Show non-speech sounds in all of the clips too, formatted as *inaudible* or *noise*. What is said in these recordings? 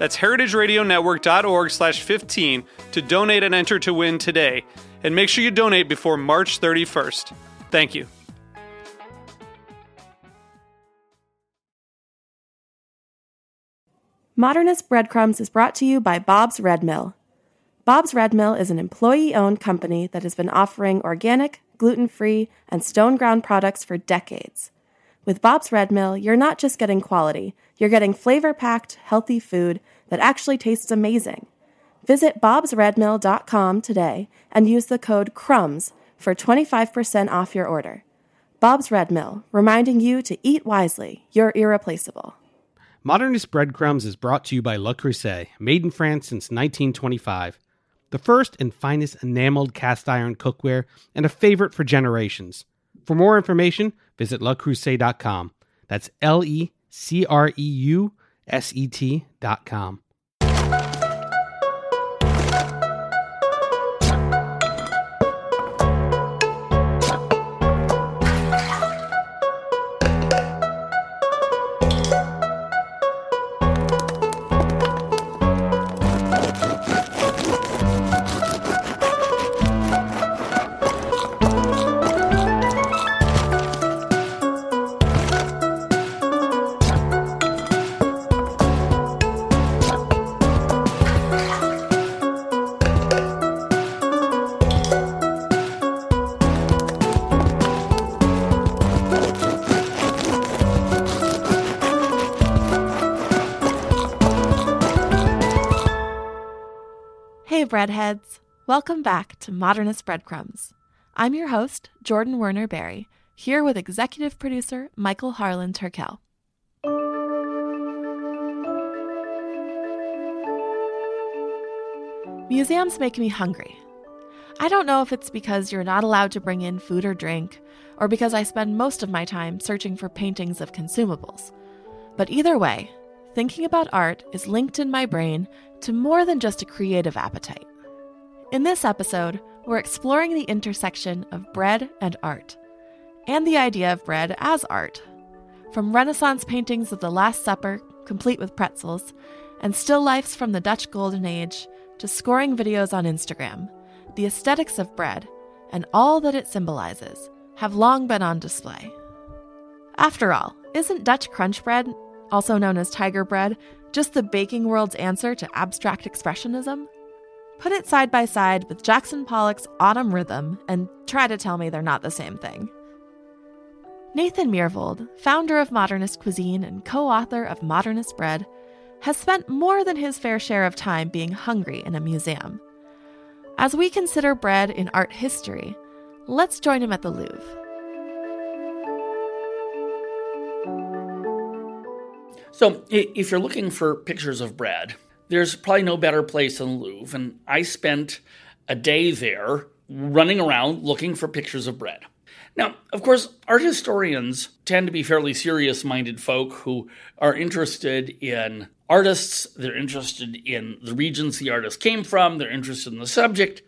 That's heritageradionetwork.org slash 15 to donate and enter to win today. And make sure you donate before March 31st. Thank you. Modernist Breadcrumbs is brought to you by Bob's Red Mill. Bob's Red Mill is an employee owned company that has been offering organic, gluten free, and stone ground products for decades. With Bob's Red Mill, you're not just getting quality, you're getting flavor packed, healthy food that actually tastes amazing. Visit bobsredmill.com today and use the code CRUMBS for 25% off your order. Bob's Red Mill, reminding you to eat wisely. You're irreplaceable. Modernist Breadcrumbs is brought to you by Le Creuset, made in France since 1925. The first and finest enameled cast iron cookware and a favorite for generations. For more information, visit lecreuset.com. That's L E C R E U S E T.com. Hey, Welcome back to Modernist Breadcrumbs. I'm your host, Jordan Werner Berry, here with executive producer Michael Harlan Turkel. Museums make me hungry. I don't know if it's because you're not allowed to bring in food or drink, or because I spend most of my time searching for paintings of consumables. But either way, thinking about art is linked in my brain to more than just a creative appetite. In this episode, we're exploring the intersection of bread and art, and the idea of bread as art. From Renaissance paintings of the Last Supper, complete with pretzels, and still lifes from the Dutch Golden Age, to scoring videos on Instagram, the aesthetics of bread, and all that it symbolizes, have long been on display. After all, isn't Dutch crunch bread, also known as tiger bread, just the baking world's answer to abstract expressionism? Put it side by side with Jackson Pollock's Autumn Rhythm and try to tell me they're not the same thing. Nathan Myhrvold, founder of Modernist Cuisine and co author of Modernist Bread, has spent more than his fair share of time being hungry in a museum. As we consider bread in art history, let's join him at the Louvre. So, if you're looking for pictures of bread, there's probably no better place than the Louvre. And I spent a day there running around looking for pictures of bread. Now, of course, art historians tend to be fairly serious minded folk who are interested in artists, they're interested in the regions the artist came from, they're interested in the subject.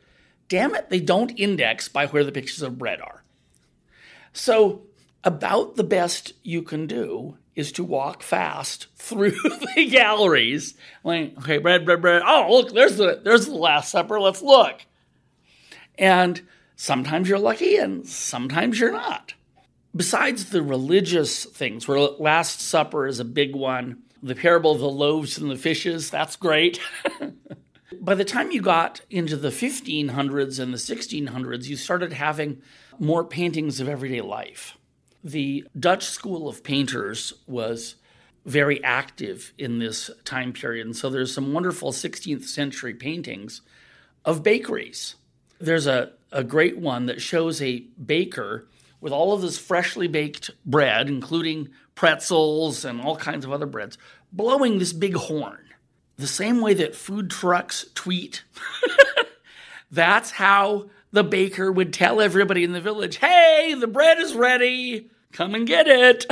Damn it, they don't index by where the pictures of bread are. So, about the best you can do is to walk fast through *laughs* the galleries. Like, okay, bread, bread, bread. Oh, look, there's the there's the Last Supper. Let's look. And sometimes you're lucky, and sometimes you're not. Besides the religious things, where Last Supper is a big one, the parable of the loaves and the fishes, that's great. *laughs* by the time you got into the 1500s and the 1600s, you started having more paintings of everyday life. The Dutch school of painters was very active in this time period. And so there's some wonderful 16th century paintings of bakeries. There's a, a great one that shows a baker with all of this freshly baked bread, including pretzels and all kinds of other breads, blowing this big horn. The same way that food trucks tweet. *laughs* That's how the baker would tell everybody in the village, hey, the bread is ready, come and get it.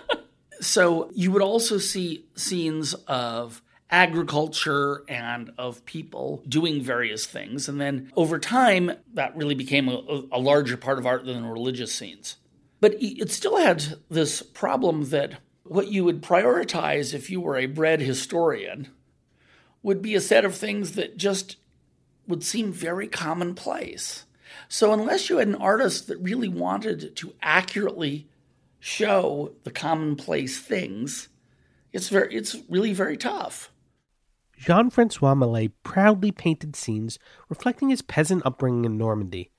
*laughs* so you would also see scenes of agriculture and of people doing various things. And then over time, that really became a, a larger part of art than religious scenes. But it still had this problem that what you would prioritize if you were a bread historian would be a set of things that just would seem very commonplace. So, unless you had an artist that really wanted to accurately show the commonplace things, it's very, it's really very tough. Jean Francois Millet proudly painted scenes reflecting his peasant upbringing in Normandy.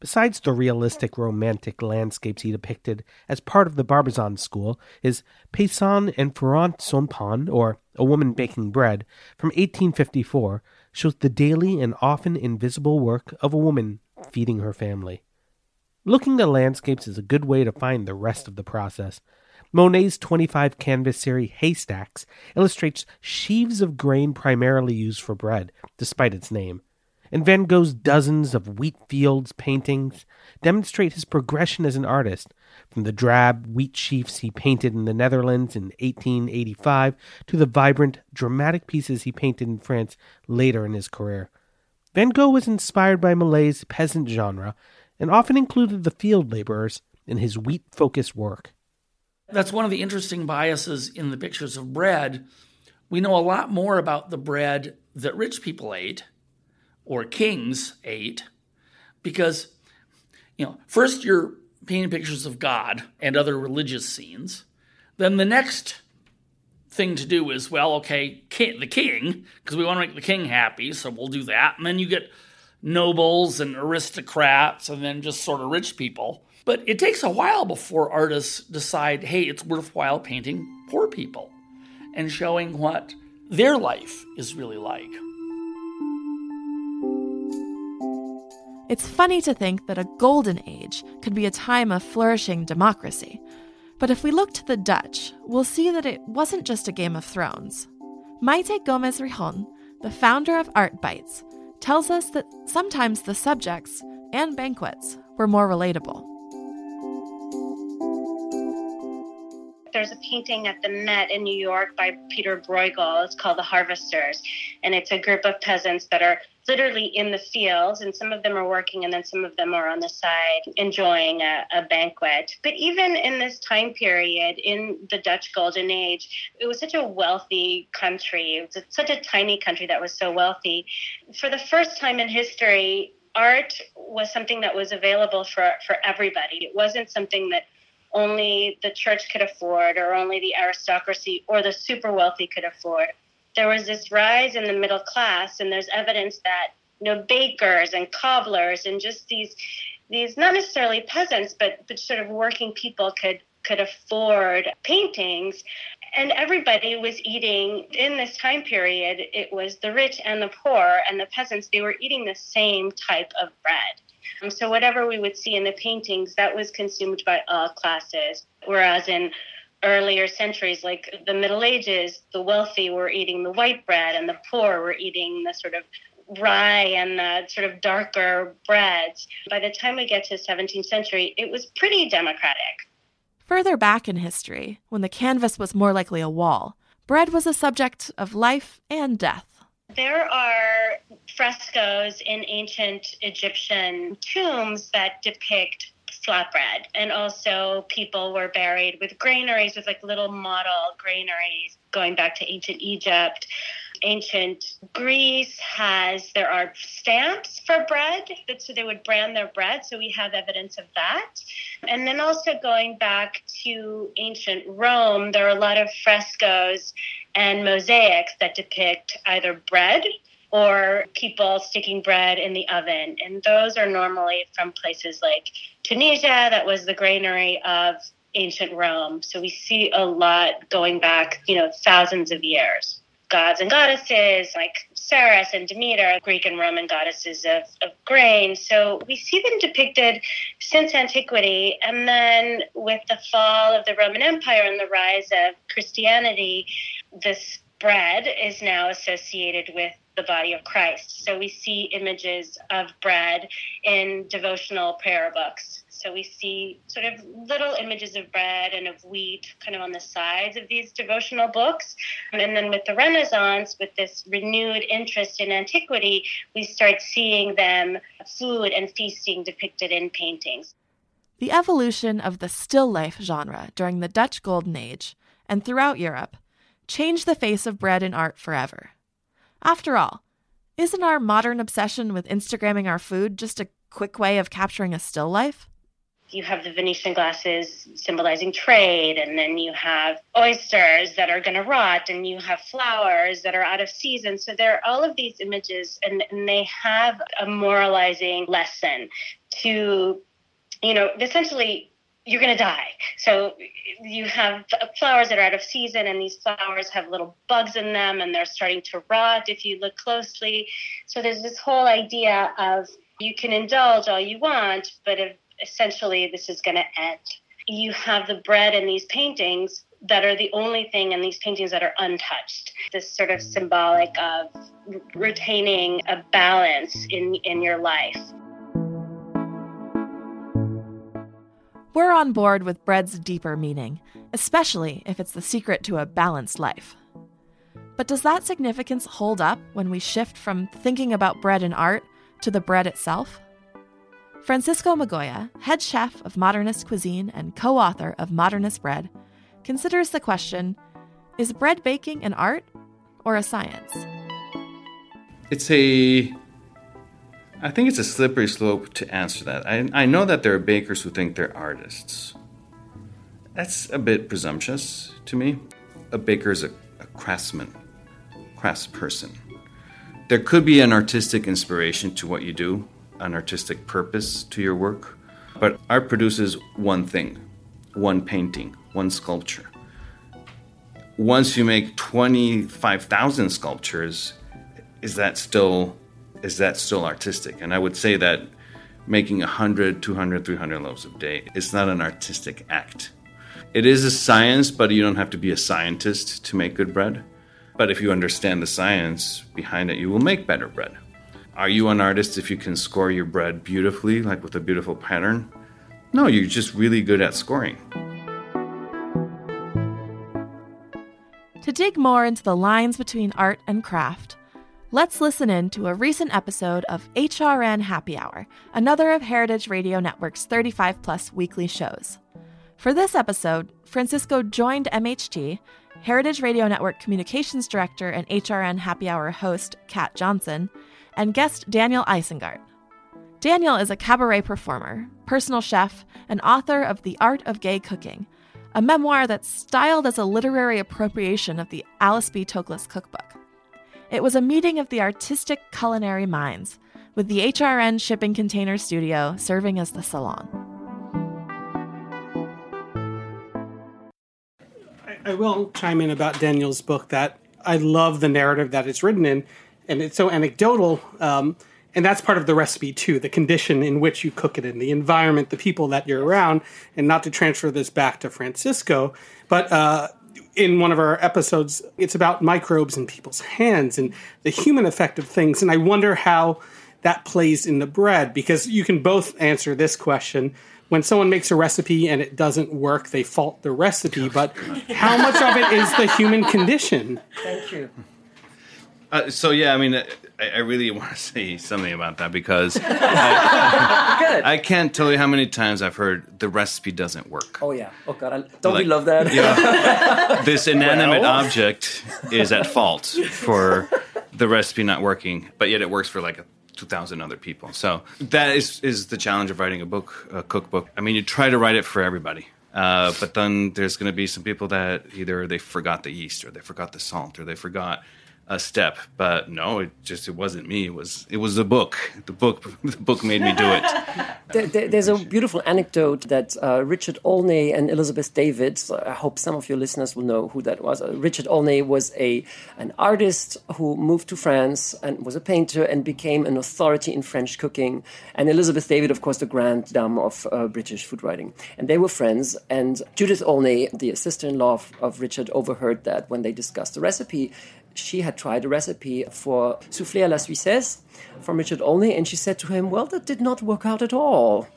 Besides the realistic romantic landscapes he depicted as part of the Barbizon school, his Paysanne enfournant son pain, or A Woman Baking Bread, from 1854, shows the daily and often invisible work of a woman feeding her family. Looking at landscapes is a good way to find the rest of the process. Monet's 25 canvas series Haystacks illustrates sheaves of grain primarily used for bread, despite its name. And Van Gogh's dozens of wheat fields paintings demonstrate his progression as an artist, from the drab wheat sheaves he painted in the Netherlands in 1885 to the vibrant, dramatic pieces he painted in France later in his career. Van Gogh was inspired by Millet's peasant genre and often included the field laborers in his wheat focused work. That's one of the interesting biases in the pictures of bread. We know a lot more about the bread that rich people ate or kings ate because, you know, first you're painting pictures of God and other religious scenes. Then the next thing to do is, well, okay, king, the king, because we want to make the king happy, so we'll do that. And then you get nobles and aristocrats and then just sort of rich people. But it takes a while before artists decide, hey, it's worthwhile painting poor people and showing what their life is really like. It's funny to think that a golden age could be a time of flourishing democracy. But if we look to the Dutch, we'll see that it wasn't just a Game of Thrones. Maite Gomez Rejon, the founder of Art Bites, tells us that sometimes the subjects and banquets were more relatable. there's a painting at the Met in New York by Pieter Bruegel. It's called The Harvesters. And it's a group of peasants that are literally in the fields, and some of them are working, and then some of them are on the side enjoying a, a, banquet. But even in this time period, in the Dutch Golden Age, it was such a wealthy country. It was such a tiny country that was so wealthy. For the first time in history, art was something that was available for, for everybody. It wasn't something that only the church could afford or only the aristocracy or the super wealthy could afford. There was this rise in the middle class, and there's evidence that you know bakers and cobblers and just these these not necessarily peasants, but but sort of working people could could afford paintings and everybody was eating in this time period it was the rich and the poor and the peasants they were eating the same type of bread um, so whatever we would see in the paintings, that was consumed by all classes. Whereas in earlier centuries, like the Middle Ages, the wealthy were eating the white bread and the poor were eating the sort of rye and the sort of darker breads. By the time we get to the 17th century, it was pretty democratic. Further back in history, when the canvas was more likely a wall, bread was a subject of life and death. There are frescoes in ancient Egyptian tombs that depict flatbread. And also, people were buried with granaries, with like little model granaries going back to ancient Egypt. Ancient Greece has, there are stamps for bread, so they would brand their bread. So we have evidence of that. And then also going back to ancient Rome, there are a lot of frescoes and mosaics that depict either bread or people sticking bread in the oven. And those are normally from places like Tunisia, that was the granary of ancient Rome. So we see a lot going back, you know, thousands of years. Gods and goddesses like Ceres and Demeter, Greek and Roman goddesses of, of grain. So we see them depicted since antiquity. And then with the fall of the Roman Empire and the rise of Christianity, this bread is now associated with the body of Christ. So we see images of bread in devotional prayer books. So we see sort of little images of bread and of wheat kind of on the sides of these devotional books. And then with the Renaissance, with this renewed interest in antiquity, we start seeing them food and feasting depicted in paintings. The evolution of the still life genre during the Dutch Golden Age and throughout Europe changed the face of bread in art forever. After all, isn't our modern obsession with Instagramming our food just a quick way of capturing a still life? You have the Venetian glasses symbolizing trade, and then you have oysters that are going to rot, and you have flowers that are out of season. So there are all of these images, and, and they have a moralizing lesson to, you know, essentially you're going to die. So you have flowers that are out of season, and these flowers have little bugs in them, and they're starting to rot if you look closely. So there's this whole idea of you can indulge all you want, but essentially this is going to end. You have the bread in these paintings that are the only thing in these paintings that are untouched. This sort of symbolic of retaining a balance in, in your life. We're on board with bread's deeper meaning, especially if it's the secret to a balanced life. But does that significance hold up when we shift from thinking about bread and art to the bread itself? Francisco Migoya, head chef of modernist cuisine and co author of Modernist Bread, considers the question is bread baking an art or a science? It's a I think it's a slippery slope to answer that. I, I know that there are bakers who think they're artists. That's a bit presumptuous to me. A baker is a, a craftsman, craftsperson. There could be an artistic inspiration to what you do, an artistic purpose to your work, but art produces one thing, one painting, one sculpture. Once you make 25,000 sculptures, is that still is that still artistic? And I would say that making 100, 200, 300 loaves a day is not an artistic act. It is a science, but you don't have to be a scientist to make good bread. But if you understand the science behind it, you will make better bread. Are you an artist if you can score your bread beautifully, like with a beautiful pattern? No, you're just really good at scoring. To dig more into the lines between art and craft, let's listen in to a recent episode of HRN Happy Hour, another of Heritage Radio Network's 35 plus weekly shows. For this episode, Francisco joined MHT, Heritage Radio Network Communications Director and HRN Happy Hour host Kat Johnson, and guest Daniel Isengart. Daniel is a cabaret performer, personal chef, and author of The Art of Gay Cooking, a memoir that's styled as a literary appropriation of the Alice B. Toklas cookbook. It was a meeting of the artistic culinary minds, with the HRN shipping container studio serving as the salon. I, will chime in about Daniel's book that I love the narrative that it's written in, and it's so anecdotal. Um, and that's part of the recipe too the condition in which you cook it in the environment the people that you're around and not to transfer this back to francisco but uh, in one of our episodes, it's about microbes in people's hands and the human effect of things. And I wonder how that plays in the bread because you can both answer this question. When someone makes a recipe and it doesn't work, they fault the recipe. But how much of it is the human condition? Thank you. Uh, so yeah, I mean, I, I, really *laughs* want to say something about that because *laughs* I, I, can't tell you how many times I've heard the recipe doesn't work. Oh yeah, oh god, don't like, we love that? Yeah, *laughs* this inanimate well. object is at fault for the recipe not working, but yet it works for like two thousand other people. So that is is the challenge of writing a book, a cookbook. I mean, you try to write it for everybody. Uh, but then there's going to be some people that either they forgot the yeast or they forgot the salt or they forgot a step. But no, it just it wasn't me. It was it was the book. The book *laughs* the book made me do it. *laughs* There, there, there's a beautiful anecdote that uh, Richard Olney and Elizabeth David. I hope some of your listeners will know who that was. Uh, Richard Olney was a an artist who moved to France and was a painter and became an authority in French cooking. And Elizabeth David, of course, the grand dame of uh, British food writing. And they were friends. And Judith Olney, the sister-in-law of, of Richard, overheard that when they discussed the recipe she had tried a recipe for soufflé à la Suissesse from Richard Olney, and she said to him, Well, that did not work out at all.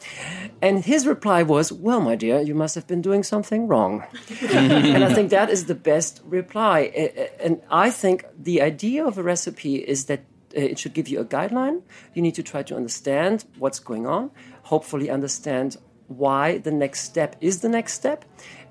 And his reply was, Well, my dear, you must have been doing something wrong. *laughs* and I think that is the best reply. And I think the idea of a recipe is that uh, it should give you a guideline. You need to try to understand what's going on, hopefully, understand why the next step is the next step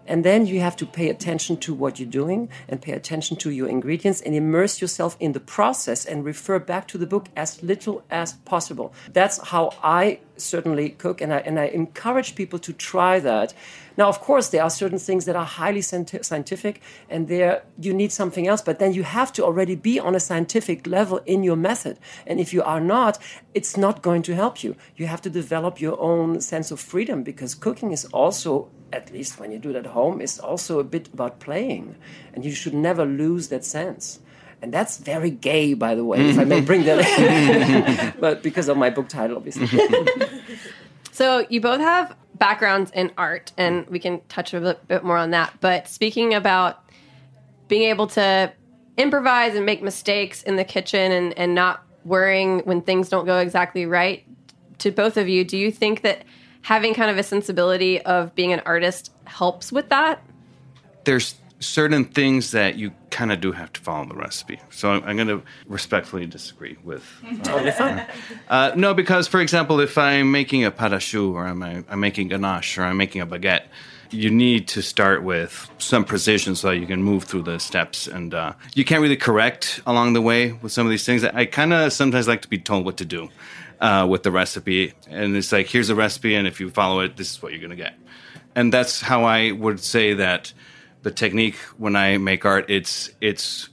and then you have to pay attention to what you're doing and pay attention to your ingredients and immerse yourself in the process and refer back to the book as little as possible. That's how I certainly cook, and I, and I encourage people to try that. Now, of course, there are certain things that are highly scientific, and there you need something else. But then you have to already be on a scientific level in your method. And if you are not, it's not going to help you. You have to develop your own sense of freedom because cooking is also, at least when you do it at home, is also a bit about playing, and you should never lose that sense. And that's very gay, by the way, if I may bring that in. *laughs* but because of my book title, obviously. *laughs* so you both have backgrounds in art, and we can touch a bit more on that. But speaking about being able to improvise and make mistakes in the kitchen and, and not worrying when things don't go exactly right, to both of you, do you think that having kind of a sensibility of being an artist helps with that? There's certain things that you kind of do have to follow the recipe. So I'm, I'm going to respectfully disagree with. *laughs* Totally fine. Uh, no, because for example, if I'm making a pâte à choux or I'm, I'm making ganache or I'm making a baguette, you need to start with some precision so that you can move through the steps and uh, you can't really correct along the way with some of these things i kind of sometimes like to be told what to do uh, with the recipe and it's like here's a recipe and if you follow it this is what you're going to get and that's how i would say that the technique when I make art, it's it's.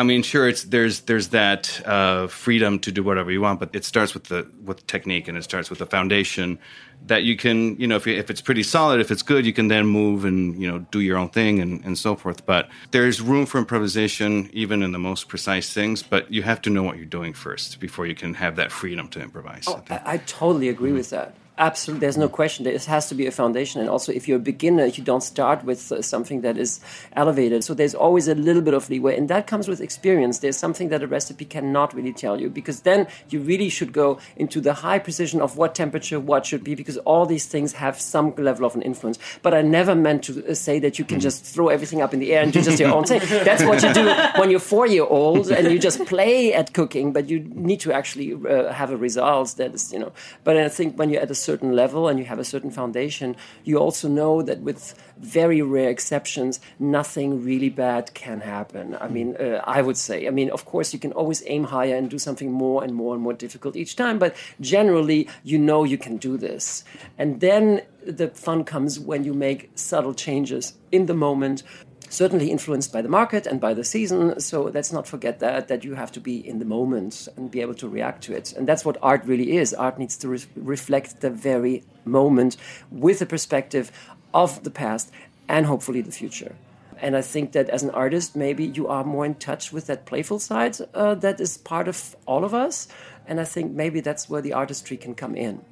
I mean, sure, it's there's there's that uh, freedom to do whatever you want, but it starts with the with technique and it starts with the foundation that you can, you know, if, you, if it's pretty solid, if it's good, you can then move and you know do your own thing and, and so forth. But there's room for improvisation even in the most precise things, but you have to know what you're doing first before you can have that freedom to improvise. Oh, I, I, totally agree mm-hmm. with that. Absolutely, there's no question. There has to be a foundation, and also if you're a beginner, you don't start with uh, something that is elevated. So there's always a little bit of leeway, and that comes with experience. There's something that a recipe cannot really tell you, because then you really should go into the high precision of what temperature what should be, because all these things have some level of an influence. But I never meant to uh, say that you can just throw everything up in the air and do just your own thing. *laughs* That's what you do when you're four year old and you just play at cooking, but you need to actually uh, have a result that is, you know. But I think when you're at a certain level and you have a certain foundation, you also know that with very rare exceptions, nothing really bad can happen. I mean, uh, I would say. I mean, of course, you can always aim higher and do something more and more and more difficult each time, but generally, you know you can do this. And then the fun comes when you make subtle changes in the moment certainly influenced by the market and by the season. So let's not forget that that you have to be in the moment and be able to react to it. And that's what art really is. Art needs to re- reflect the very moment with a perspective of the past and hopefully the future. And I think that as an artist, maybe you are more in touch with that playful side uh, that is part of all of us. And I think maybe that's where the artistry can come in.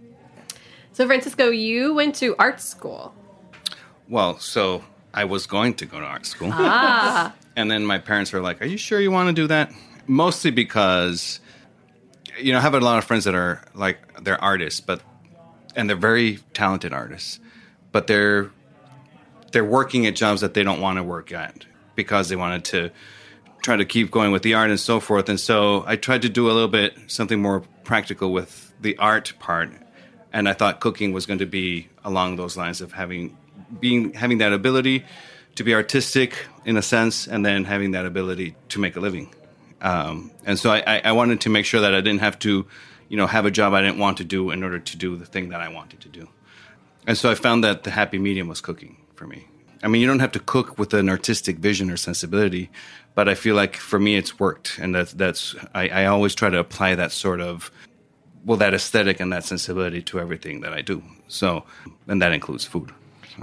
So, Francisco, you went to art school. Well, so I was going to go to art school. Ah. *laughs* and then my parents were like, Are you sure you want to do that? Mostly because, you know, I have a lot of friends that are like, they're artists, but, and they're very talented artists, but they're, they're working at jobs that they don't want to work at because they wanted to try to keep going with the art and so forth. And so I tried to do a little bit something more practical with the art part. And I thought cooking was going to be along those lines of having being having that ability to be artistic in a sense, and then having that ability to make a living. Um, and so I, I, wanted to make sure that I didn't have to, you know, have a job I didn't want to do in order to do the thing that I wanted to do. And so I found that the happy medium was cooking for me. I mean, you don't have to cook with an artistic vision or sensibility, but I feel like for me it's worked, and that's that's I, I always try to apply that sort of well that aesthetic and that sensibility to everything that I do. So, and that includes food.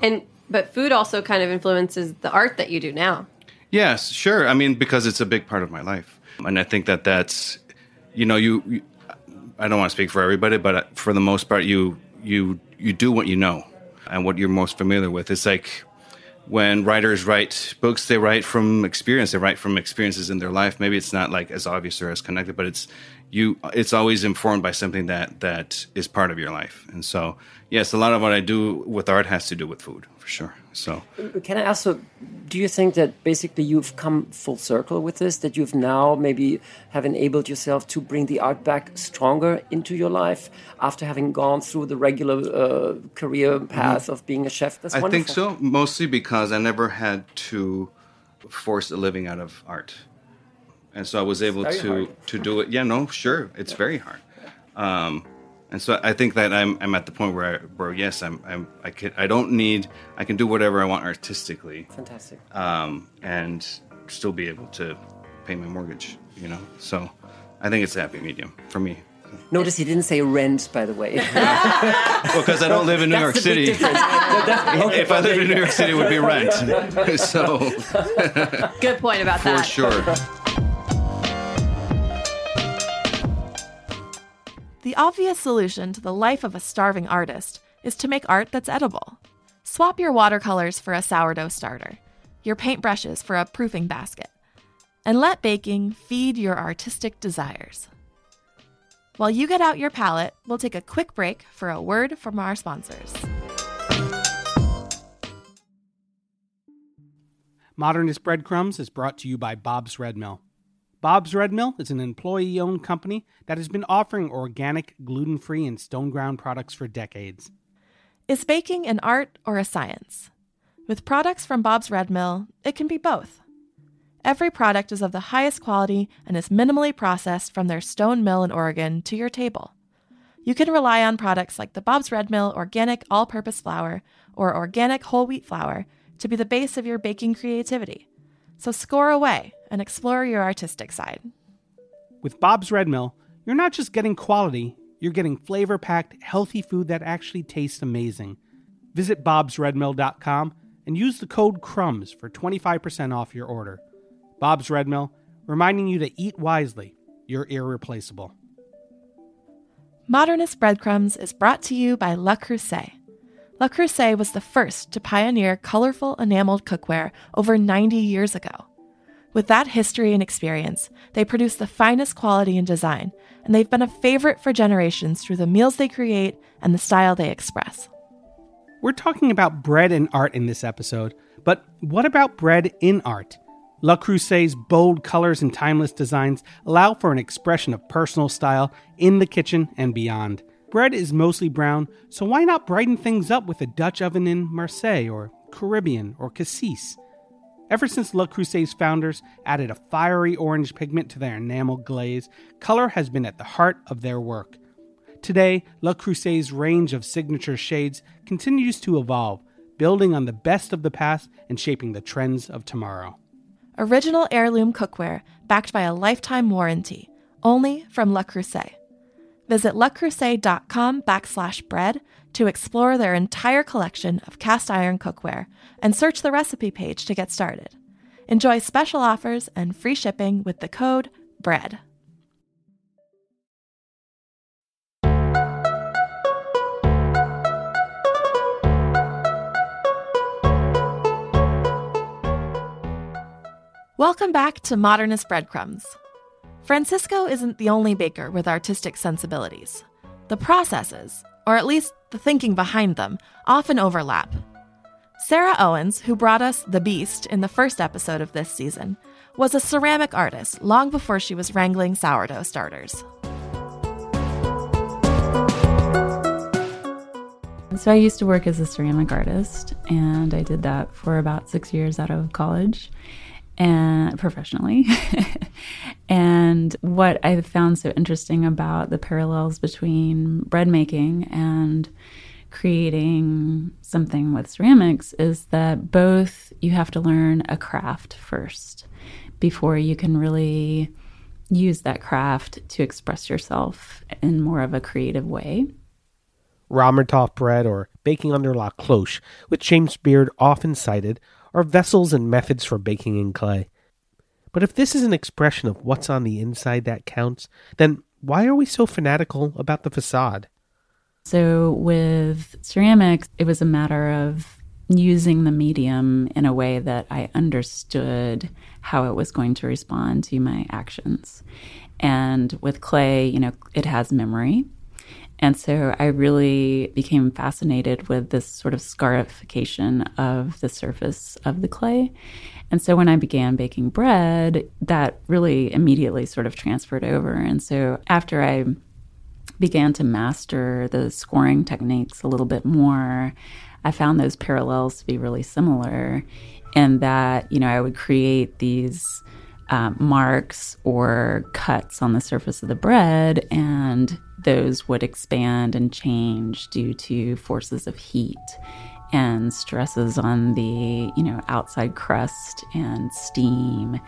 And but food also kind of influences the art that you do now. Yes, sure. I mean, because it's a big part of my life, and I think that that's you know you, you I don't want to speak for everybody, but uh, for the most part, you you you do what you know and what you're most familiar with. It's like when writers write books, they write from experience. They write from experiences in their life. Maybe it's not like as obvious or as connected, but it's you. It's always informed by something that that is part of your life. And so, yes, a lot of what I do with art has to do with food for sure. So, can I ask? So, do you think that basically you've come full circle with this? That you've now maybe have enabled yourself to bring the art back stronger into your life after having gone through the regular uh, career path mm -hmm. of being a chef? That's I wonderful. think so, mostly because I never had to force a living out of art, and so I was able to hard. to do it. Yeah, no, sure, it's yeah. very hard. Um, and so I think that I'm I'm at the point where I, where yes I'm I'm I can I don't need I can do whatever I want artistically. Fantastic. Um, and still be able to pay my mortgage, you know. So I think it's a happy medium for me. Notice he didn't say rent, by the way. *laughs* well, because I don't live in New York City. no, *laughs* if I lived in New York City, it would be rent. *laughs* so, good point about for that. For sure. The obvious solution to the life of a starving artist is to make art that's edible. Swap your watercolors for a sourdough starter, your paintbrushes for a proofing basket, and let baking feed your artistic desires. While you get out your palette, we'll take a quick break for a word from our sponsors. Modernist Breadcrumbs is brought to you by Bob's Red Mill. Bob's Red Mill is an employee owned company that has been offering organic, gluten free, and stone ground products for decades. Is baking an art or a science? With products from Bob's Red Mill, it can be both. Every product is of the highest quality and is minimally processed from their stone mill in Oregon to your table. You can rely on products like the Bob's Red Mill Organic All Purpose Flour or Organic Whole Wheat Flour to be the base of your baking creativity. So score away and explore your artistic side. With Bob's Red Mill, you're not just getting quality, you're getting flavor packed, healthy food that actually tastes amazing. Visit bobsredmill.com and use the code CRUMBS for 25% off your order. Bob's Red Mill, reminding you to eat wisely. You're irreplaceable. Modernist Breadcrumbs is brought to you by Le Creuset. Le Creuset was the first to pioneer colorful enameled cookware over 90 years ago. With that history and experience, they produce the finest quality and design, and they've been a favorite for generations through the meals they create and the style they express. We're talking about bread and art in this episode, but what about bread in art? Le Creuset's bold colors and timeless designs allow for an expression of personal style in the kitchen and beyond. Bread is mostly brown, so why not brighten things up with a Dutch oven in Marseille or Caribbean or Cassis? Ever since Le Creuset's founders added a fiery orange pigment to their enamel glaze, color has been at the heart of their work. Today, Le Creuset's range of signature shades continues to evolve, building on the best of the past and shaping the trends of tomorrow. Original heirloom cookware backed by a lifetime warranty, only from Le Creuset. Visit lecreuset.com backslash bread to explore their entire collection of cast iron cookware and search the recipe page to get started. Enjoy special offers and free shipping with the code BREAD. Welcome back to Modernist Breadcrumbs. Francisco isn't the only baker with artistic sensibilities. The processes, or at least the thinking behind them, often overlap. Sarah Owens, who brought us The Beast in the first episode of this season, was a ceramic artist long before she was wrangling sourdough starters. So I used to work as a ceramic artist, and I did that for about six years out of college and professionally. *laughs* and what I found so interesting about the parallels between bread making and creating something with ceramics is that both you have to learn a craft first before you can really use that craft to express yourself in more of a creative way. Römertopf bread or baking under la cloche, which James Beard often cited, are vessels and methods for baking in clay. But if this is an expression of what's on the inside that counts, then why are we so fanatical about the facade? So, with ceramics, it was a matter of using the medium in a way that I understood how it was going to respond to my actions. And with clay, you know, it has memory. And so I really became fascinated with this sort of scarification of the surface of the clay. And so when I began baking bread, that really immediately sort of transferred over. And so after I began to master the scoring techniques a little bit more, I found those parallels to be really similar in that, you know, I would create these um, marks or cuts on the surface of the bread, and those would expand and change due to forces of heat and stresses on the you know outside crust and steam.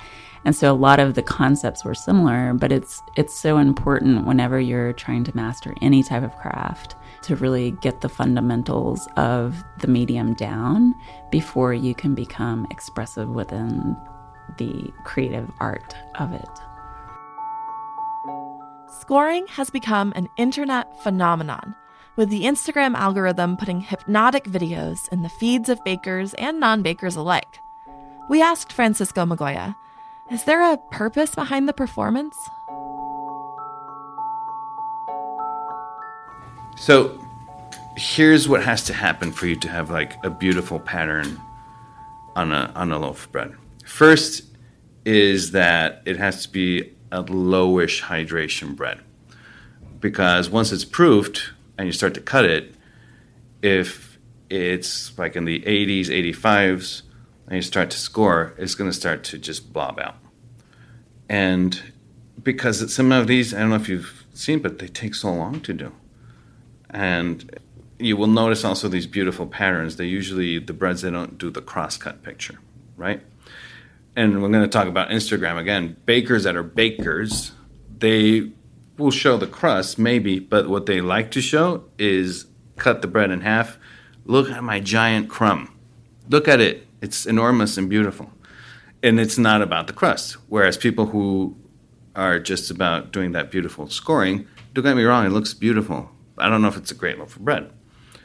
And so a lot of the concepts were similar but it's it's so important whenever you're trying to master any type of craft to really get the fundamentals of the medium down before you can become expressive within the creative art of it scoring has become an internet phenomenon with the Instagram algorithm putting hypnotic videos in the feeds of bakers and non bakers alike. We asked Francisco Migoya, is there a purpose behind the performance? So, here's what has to happen for you to have like a beautiful pattern on a on a loaf of bread. First is that it has to be a lowish hydration bread. Because once it's proofed, and you start to cut it, if it's like in the 80s, 85s, and you start to score, it's going to start to just blob out. And because some of these, I don't know if you've seen, but they take so long to do. And you will notice also these beautiful patterns. They usually, the breads, they don't do the cross cut picture, right? And we're going to talk about Instagram again. Bakers that are bakers, they will show the crust, maybe, but what they like to show is cut the bread in half. Look at my giant crumb. Look at it. It's enormous and beautiful. And it's not about the crust. Whereas people who are just about doing that beautiful scoring, don't get me wrong, it looks beautiful. I don't know if it's a great loaf of bread.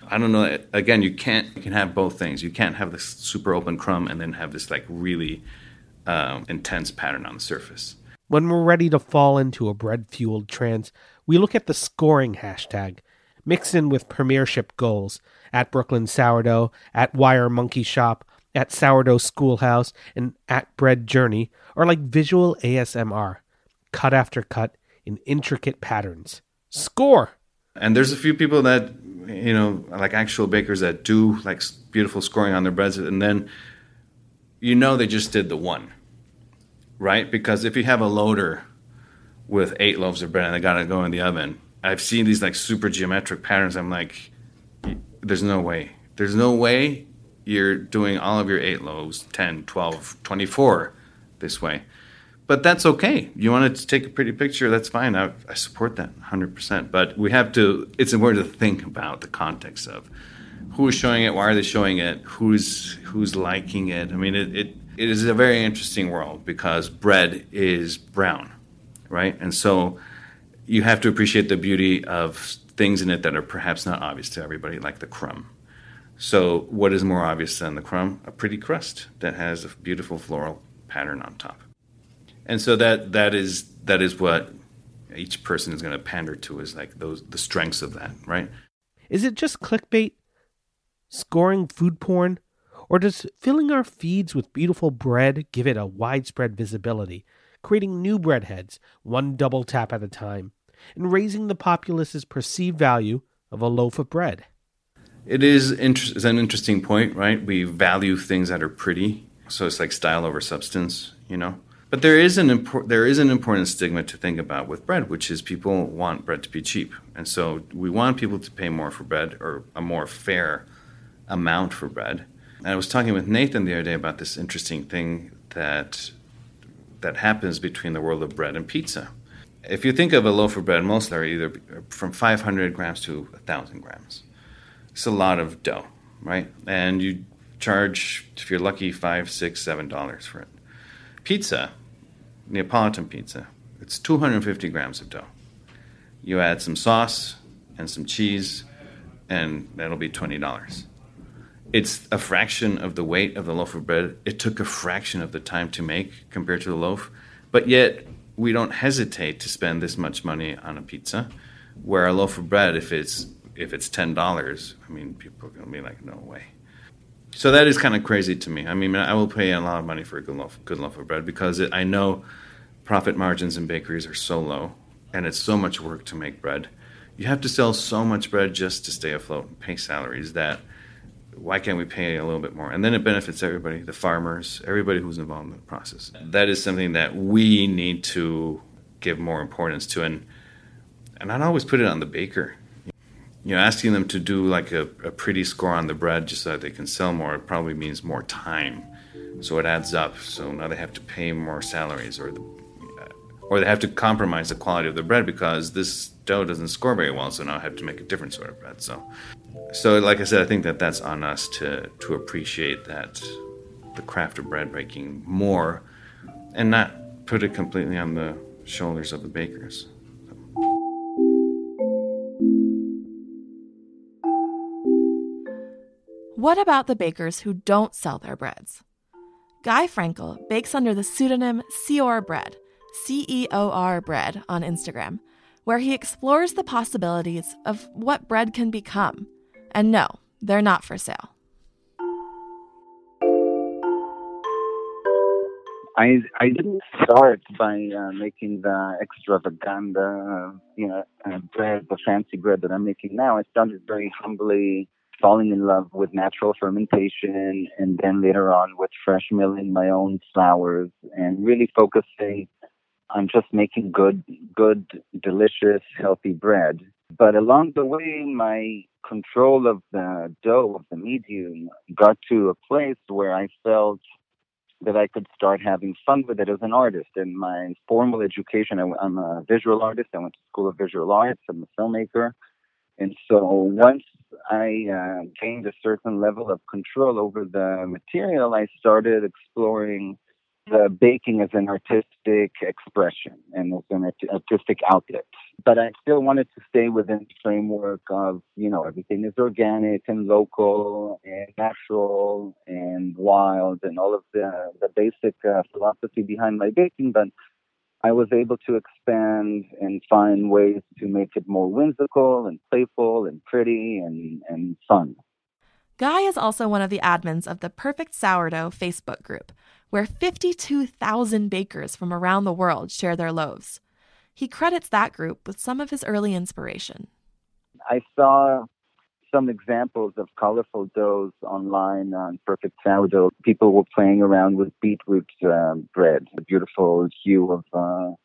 I don't know. Again, you can't. You can have both things. You can't have this super open crumb and then have this like really um, intense pattern on the surface. When we're ready to fall into a bread fueled trance, we look at the scoring hashtag, mixed in with premiership goals at Brooklyn Sourdough, at Wire Monkey Shop, at Sourdough Schoolhouse, and at Bread Journey are like visual ASMR, cut after cut in intricate patterns. Score! And there's a few people that, you know, like actual bakers that do like beautiful scoring on their breads, and then you know they just did the one right? Because if you have a loader with eight loaves of bread and they got to go in the oven, I've seen these like super geometric patterns. I'm like, there's no way. There's no way you're doing all of your eight loaves, 10, 12, 24 this way. But that's okay. You want to take a pretty picture, that's fine. I, I support that 100%. But we have to, it's important to think about the context of who is showing it, why are they showing it, who's, who's liking it. I mean, it, it it is a very interesting world because bread is brown, right? And so you have to appreciate the beauty of things in it that are perhaps not obvious to everybody, like the crumb. So, what is more obvious than the crumb? A pretty crust that has a beautiful floral pattern on top. And so that that is that is what each person is going to pander to is like those the strengths of that, right? Is it just clickbait? Scoring food porn? Or does filling our feeds with beautiful bread give it a widespread visibility, creating new breadheads, one double tap at a time, and raising the populace's perceived value of a loaf of bread? It is inter- an interesting point, right? We value things that are pretty, so it's like style over substance, you know? But there is an impor- there is an important stigma to think about with bread, which is people want bread to be cheap, and so we want people to pay more for bread or a more fair amount for bread. And I was talking with Nathan the other day about this interesting thing that that happens between the world of bread and pizza. If you think of a loaf of bread, most are either from 500 grams to 1,000 grams. It's a lot of dough, right? And you charge, if you're lucky, five, six, seven dollars for it. Pizza, Neapolitan pizza, it's 250 grams of dough. You add some sauce and some cheese, and that'll be $20 it's a fraction of the weight of the loaf of bread. It took a fraction of the time to make compared to the loaf, but yet we don't hesitate to spend this much money on a pizza. Where a loaf of bread, if it's if it's ten dollars, I mean, people are gonna be like, no way. So that is kind of crazy to me. I mean, I will pay a lot of money for a good loaf, good loaf of bread because it, I know profit margins in bakeries are so low, and it's so much work to make bread. You have to sell so much bread just to stay afloat and pay salaries that why can't we pay a little bit more? And then it benefits everybody, the farmers, everybody who's involved in the process. That is something that we need to give more importance to. And, and I'd always put it on the baker. You know, asking them to do like a, a pretty score on the bread just so that they can sell more it probably means more time. So it adds up. So now they have to pay more salaries or the, or they have to compromise the quality of the bread because this dough doesn't score very well. So now I have to make a different sort of bread. So so, like I said, I think that that's on us to to appreciate that the craft of bread making more, and not put it completely on the shoulders of the bakers. What about the bakers who don't sell their breads? Guy Frenkel bakes under the pseudonym Ceor Bread, C E O R Bread, on Instagram, where he explores the possibilities of what bread can become and no, they're not for sale. I I didn't start by uh, making the extravaganza, you know, uh, bread, the fancy bread that I'm making now. I started very humbly, falling in love with natural fermentation, and then later on with fresh milling my own flours, and really focusing on just making good, good, delicious, healthy bread. But along the way, my control of the dough, of the medium, got to a place where I felt that I could start having fun with it as an artist. In my formal education, I, am a visual artist. I went to School of Visual Arts. I'm a filmmaker. And so once I uh, gained a certain level of control over the material, I started exploring the baking as an artistic expression and as an artistic outlet. But I still wanted to stay within the framework of, you know, everything is organic and local and natural and wild and all of the, the basic uh, philosophy behind my baking. But I was able to expand and find ways to make it more whimsical and playful and pretty and, and fun. Guy is also one of the admins of the Perfect Sourdough Facebook group, where 52,000 bakers from around the world share their loaves. He credits that group with some of his early inspiration. I saw some examples of colorful doughs online on Perfect Sourdough. People were playing around with beetroot uh, bread, a beautiful hue of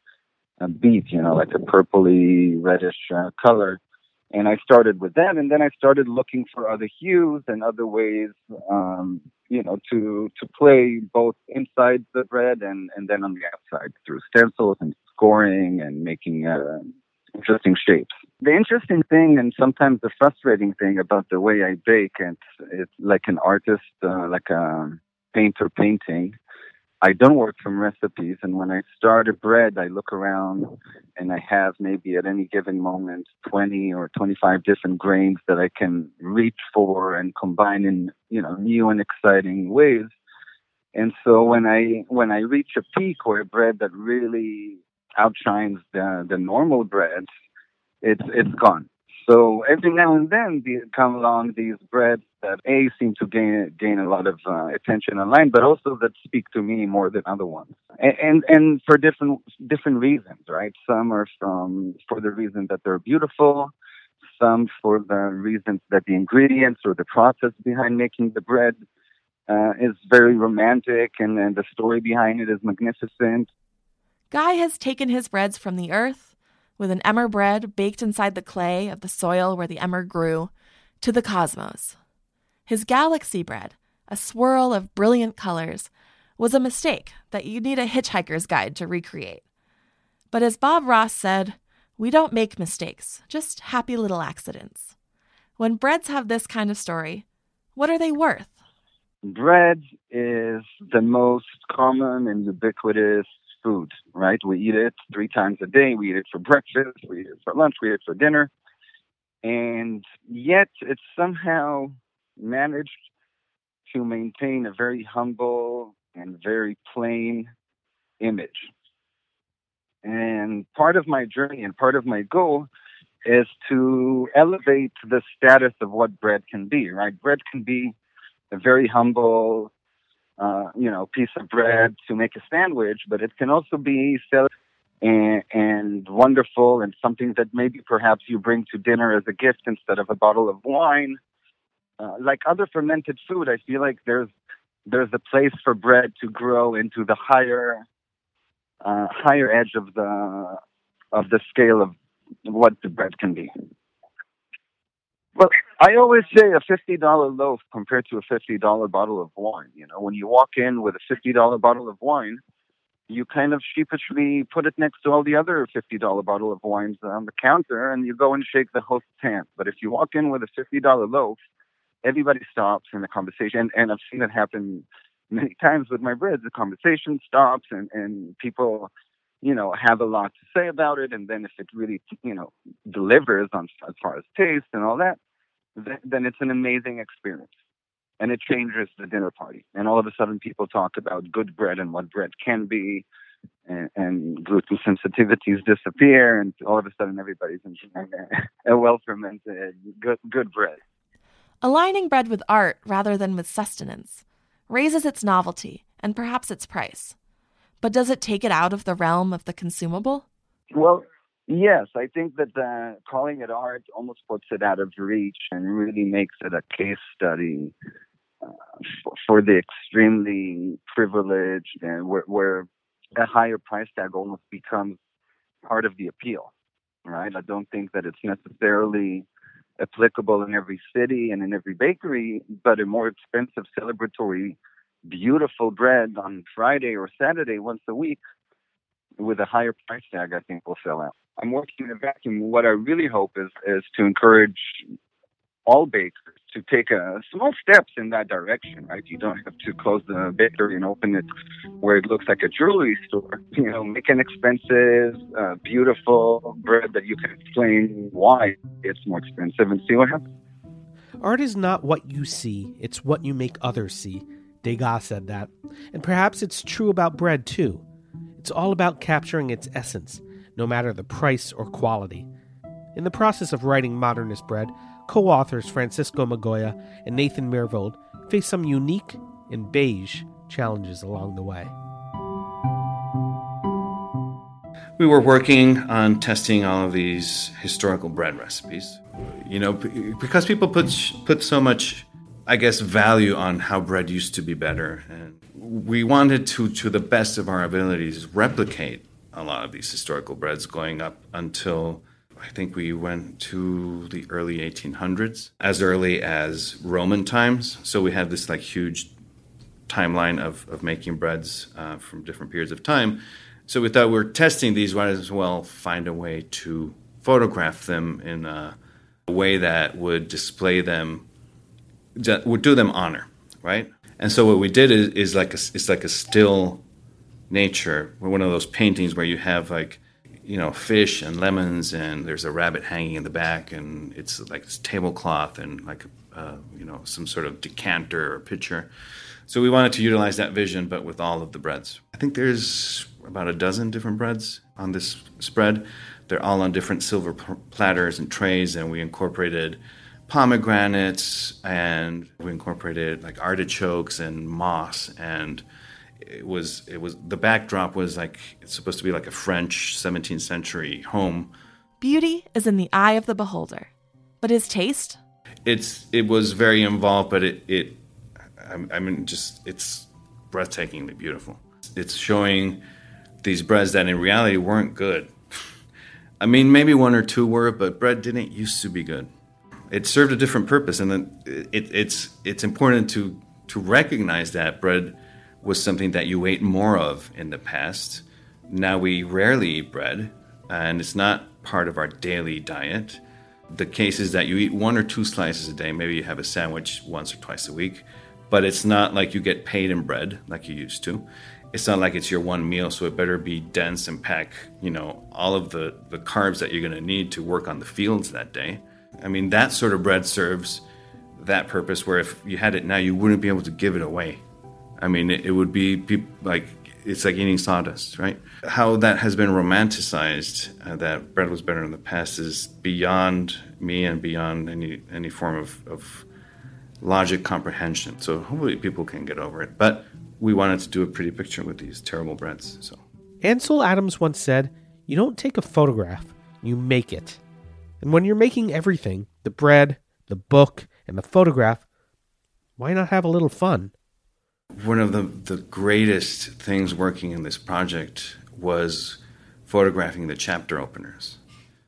uh, beet, you know, like a purpley reddish uh, color and I started with that, and then I started looking for other hues and other ways, um, you know, to to play both inside the bread and and then on the outside through stencils and scoring and making uh, interesting shapes. The interesting thing and sometimes the frustrating thing about the way I bake, and it's like an artist, uh, like a painter painting, I don't work from recipes, and when I start a bread, I look around and I have maybe at any given moment 20 or 25 different grains that I can reach for and combine in you know new and exciting ways. And so when I when I reach a peak or a bread that really outshines the the normal breads, it's it's gone. So every now and then come along these breads that a seem to gain gain a lot of uh, attention online, but also that speak to me more than other ones, and, and and for different different reasons, right? Some are from for the reason that they're beautiful, some for the reasons that the ingredients or the process behind making the bread uh, is very romantic, and, and the story behind it is magnificent. Guy has taken his breads from the earth, with an emmer bread baked inside the clay of the soil where the emmer grew, to the cosmos. His galaxy bread, a swirl of brilliant colors, was a mistake that you'd need a hitchhiker's guide to recreate. But as Bob Ross said, we don't make mistakes, just happy little accidents. When breads have this kind of story, what are they worth? Bread is the most common and ubiquitous food, right? We eat it three times a day. We eat it for breakfast, we eat it for lunch, we eat it for dinner. And yet it's somehow managed to maintain a very humble and very plain image. And part of my journey and part of my goal is to elevate the status of what bread can be, right? Bread can be a very humble, uh, you know, piece of bread to make a sandwich, but it can also be and, and wonderful and something that maybe perhaps you bring to dinner as a gift instead of a bottle of wine. Uh, like other fermented food, I feel like there's there's a place for bread to grow into the higher uh, higher edge of the of the scale of what the bread can be. Well, I always say a fifty dollar loaf compared to a fifty dollar bottle of wine. You know, when you walk in with a fifty dollar bottle of wine, you kind of sheepishly put it next to all the other fifty dollar bottle of wines on the counter, and you go and shake the host's hand. But if you walk in with a fifty dollar loaf, everybody stops in the conversation, and, I've seen it happen many times with my bread. The conversation stops, and and people you know, have a lot to say about it. And then if it really, you know, delivers on as far as taste and all that, then, then it's an amazing experience. And it changes the dinner party. And all of a sudden people talk about good bread and what bread can be. And, and gluten sensitivities disappear, and all of a sudden everybody's enjoying a well fermented, good, good bread. Aligning bread with art rather than with sustenance raises its novelty and perhaps its price. But does it take it out of the realm of the consumable? Well, yes. I think that uh, calling it art almost puts it out of reach and really makes it a case study uh, for, the extremely privileged and where, where a higher price tag almost becomes part of the appeal, right? I don't think that it's necessarily applicable in every city and in every bakery, but a more expensive celebratory beautiful bread on Friday or Saturday once a week with a higher price tag, I think will sell out. I'm working in a vacuum. What I really hope is is to encourage all bakers to take small steps in that direction, right? You don't have to close the bakery and open it where it looks like a jewelry store. You know, make an expensive, uh, beautiful bread that you can explain why it's more expensive and see what happens. Art is not what you see, it's what you make others see. Degas said that. And perhaps it's true about bread too. It's all about capturing its essence, no matter the price or quality. In the process of writing Modernist Bread, co authors Francisco Migoya and Nathan Myhrvold face some unique and beige challenges along the way. We were working on testing all of these historical bread recipes. You know, because people put put so much I guess, value on how bread used to be better. And we wanted to, to the best of our abilities, replicate a lot of these historical breads going up until I think we went to the early 1800s, as early as Roman times. So we have this like huge timeline of, of making breads uh, from different periods of time. So we thought we are testing these, might as well find a way to photograph them in a way that would display them would do them honor, right? And so what we did is, is like a, it's like a still nature, one of those paintings where you have like you know fish and lemons and there's a rabbit hanging in the back and it's like this tablecloth and like uh, you know some sort of decanter or pitcher. So we wanted to utilize that vision, but with all of the breads. I think there's about a dozen different breads on this spread. They're all on different silver platters and trays, and we incorporated pomegranates and we incorporated like artichokes and moss and it was it was the backdrop was like it's supposed to be like a French 17th century home. Beauty is in the eye of the beholder, but his taste? It's it was very involved, but it it I, I mean, just it's breathtakingly beautiful. It's showing these breads that in reality weren't good. *laughs* I mean, maybe one or two were, but bread didn't used to be good. It served a different purpose, and it, it, it's it's important to to recognize that bread was something that you ate more of in the past. Now we rarely eat bread, and it's not part of our daily diet. The case is that you eat one or two slices a day. Maybe you have a sandwich once or twice a week, but it's not like you get paid in bread like you used to. It's not like it's your one meal, so it better be dense and pack, you know, all of the, the carbs that you're to need to work on the fields that day. I mean, that sort of bread serves that purpose where if you had it now, you wouldn't be able to give it away. I mean, it, it would be like it's like eating sawdust, right? How that has been romanticized, uh, that bread was better in the past, is beyond me and beyond any any form of, of logic comprehension. So hopefully people can get over it. But we wanted to do a pretty picture with these terrible breads. So Ansel Adams once said, "You don't take a photograph, you make it." And when you're making everything, the bread, the book, and the photograph, why not have a little fun? One of the, the greatest things working in this project was photographing the chapter openers.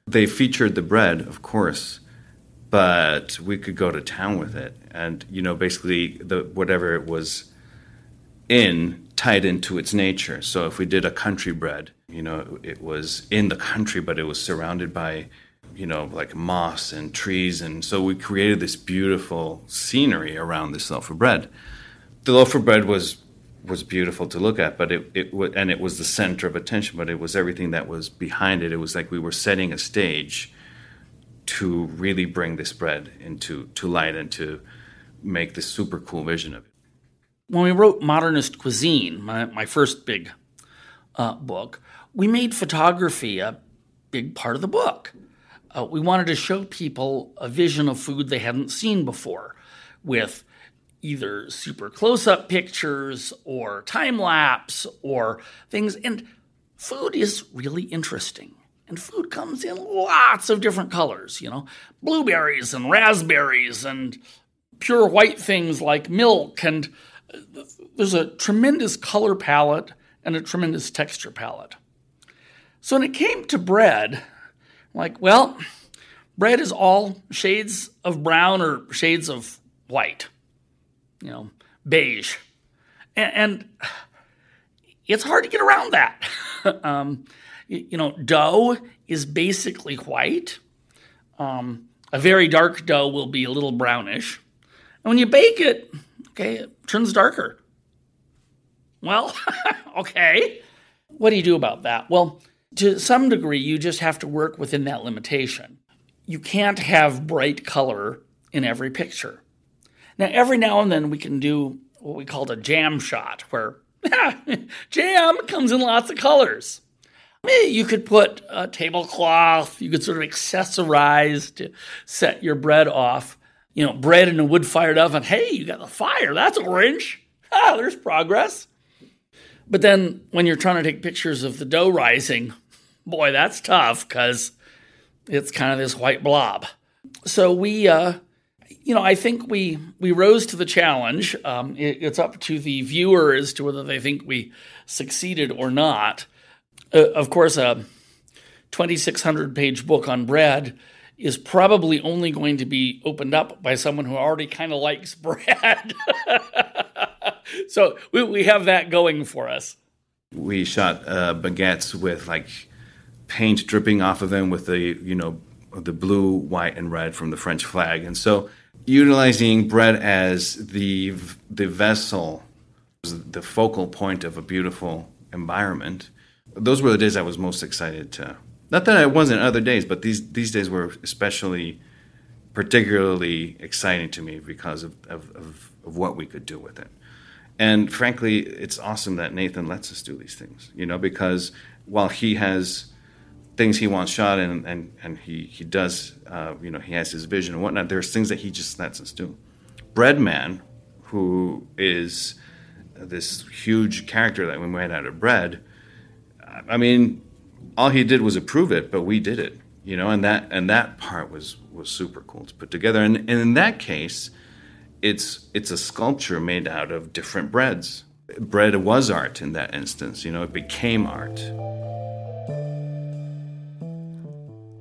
They featured the bread, of course, but we could go to town with it. And, you know, basically, the, whatever it was in tied into its nature. So if we did a country bread, you know, it was in the country, but it was surrounded by, you know, like moss and trees. And so we created this beautiful scenery around this loaf of bread the loaf of bread was was beautiful to look at, but it, it and it was the center of attention, but it was everything that was behind it. It was like we were setting a stage to really bring this bread into to light and to make this super cool vision of it. When we wrote Modernist Cuisine, my, my first big uh, book, we made photography a big part of the book. Uh, we wanted to show people a vision of food they hadn't seen before with either super close up pictures or time lapse or things. And food is really interesting. And food comes in lots of different colors, you know, blueberries and raspberries and pure white things like milk. And uh, there's a tremendous color palette and a tremendous texture palette. So when it came to bread, like, well, bread is all shades of brown or shades of white you know, beige. And, and it's hard to get around that. *laughs* um, you, you, know, dough is basically white. Um, a very dark dough will be a little brownish. And when you bake it, okay, it turns darker. Well, *laughs* okay. What do you do about that? Well, to some degree, you just have to work within that limitation. You can't have bright color in every picture. Now, every now and then we can do what we call a jam shot, where *laughs* jam comes in lots of colors. You could put a tablecloth, you could sort of accessorize to set your bread off. You know, bread in a wood fired oven. Hey, you got the fire, that's orange. *laughs* Ah, there's progress. But then when you're trying to take pictures of the dough rising, boy, that's tough because it's kind of this white blob. So we uh, you know, I think we we rose to the challenge. Um, it, it's up to the viewer as to whether they think we succeeded or not. Uh, of course, a 2,600 page book on bread is probably only going to be opened up by someone who already kind of likes *laughs* bread. *laughs* so we, we have that going for us. We shot uh, baguettes with like paint dripping off of them with the you know the blue, white, and red from the French flag, and so utilizing bread as the the vessel, the focal point of a beautiful environment. Those were the days I was most excited to. Not that I wasn't other days, but these these days were especially, particularly exciting to me because of, of, of, of what we could do with it. And frankly, it's awesome that Nathan lets us do these things. You know, because while he has things he wants shot and and, and he he does uh, you know he has his vision and whatnot. There's things that he just lets us do. Breadman, who is this huge character that we made out of bread. I mean, all he did was approve it, but we did it, you know, and that and that part was was super cool to put together. And, and in that case, it's it's a sculpture made out of different breads. Bread was art in that instance. You know, it became art.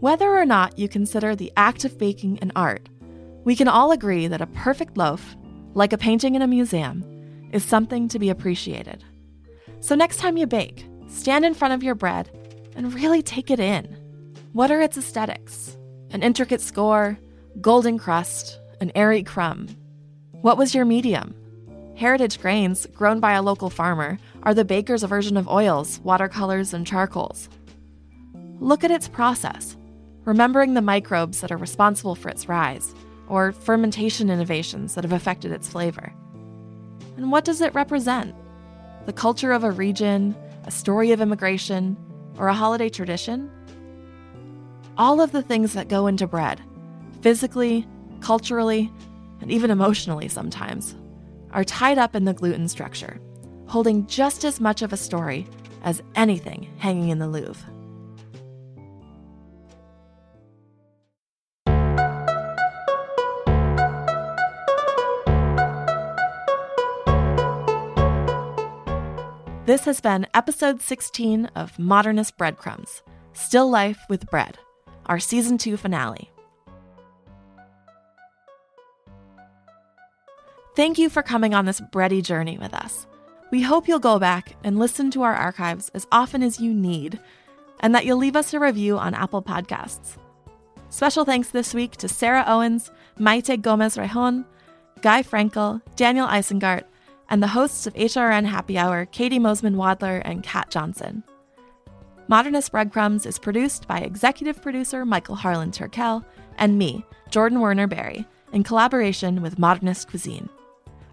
Whether or not you consider the act of baking an art, we can all agree that a perfect loaf, like a painting in a museum, is something to be appreciated. So next time you bake, stand in front of your bread and really take it in. What are its aesthetics? An intricate score, golden crust, an airy crumb. What was your medium? Heritage grains, grown by a local farmer, are the baker's version of oils, watercolors, and charcoals. Look at its process, remembering the microbes that are responsible for its rise, or fermentation innovations that have affected its flavor. And what does it represent? The culture of a region, a story of immigration, or a holiday tradition? All of the things that go into bread, physically, culturally, and even emotionally sometimes, are tied up in the gluten structure, holding just as much of a story as anything hanging in the Louvre. This has been episode 16 of Modernist Breadcrumbs Still Life with Bread, our season 2 finale. Thank you for coming on this bready journey with us. We hope you'll go back and listen to our archives as often as you need, and that you'll leave us a review on Apple Podcasts. Special thanks this week to Sarah Owens, Maite Gomez Rejon, Guy Frenkel, Daniel Isengart, and the hosts of HRN Happy Hour, Katie Mosman Wadler and Kat Johnson. Modernist Breadcrumbs is produced by executive producer Michael Harlan Turkel and me, Jordan Werner Berry, in collaboration with Modernist Cuisine.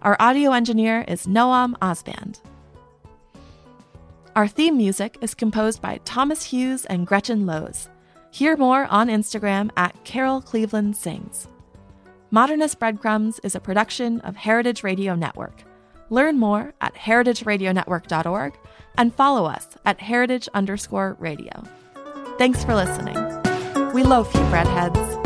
Our audio engineer is Noam Osband. Our theme music is composed by Thomas Hughes and Gretchen Lohse. Hear more on Instagram at Carol Cleveland Sings. Modernist Breadcrumbs is a production of Heritage Radio Network. Learn more at heritageradionetwork.org and follow us at heritage underscore radio. Thanks for listening. We love you, breadheads.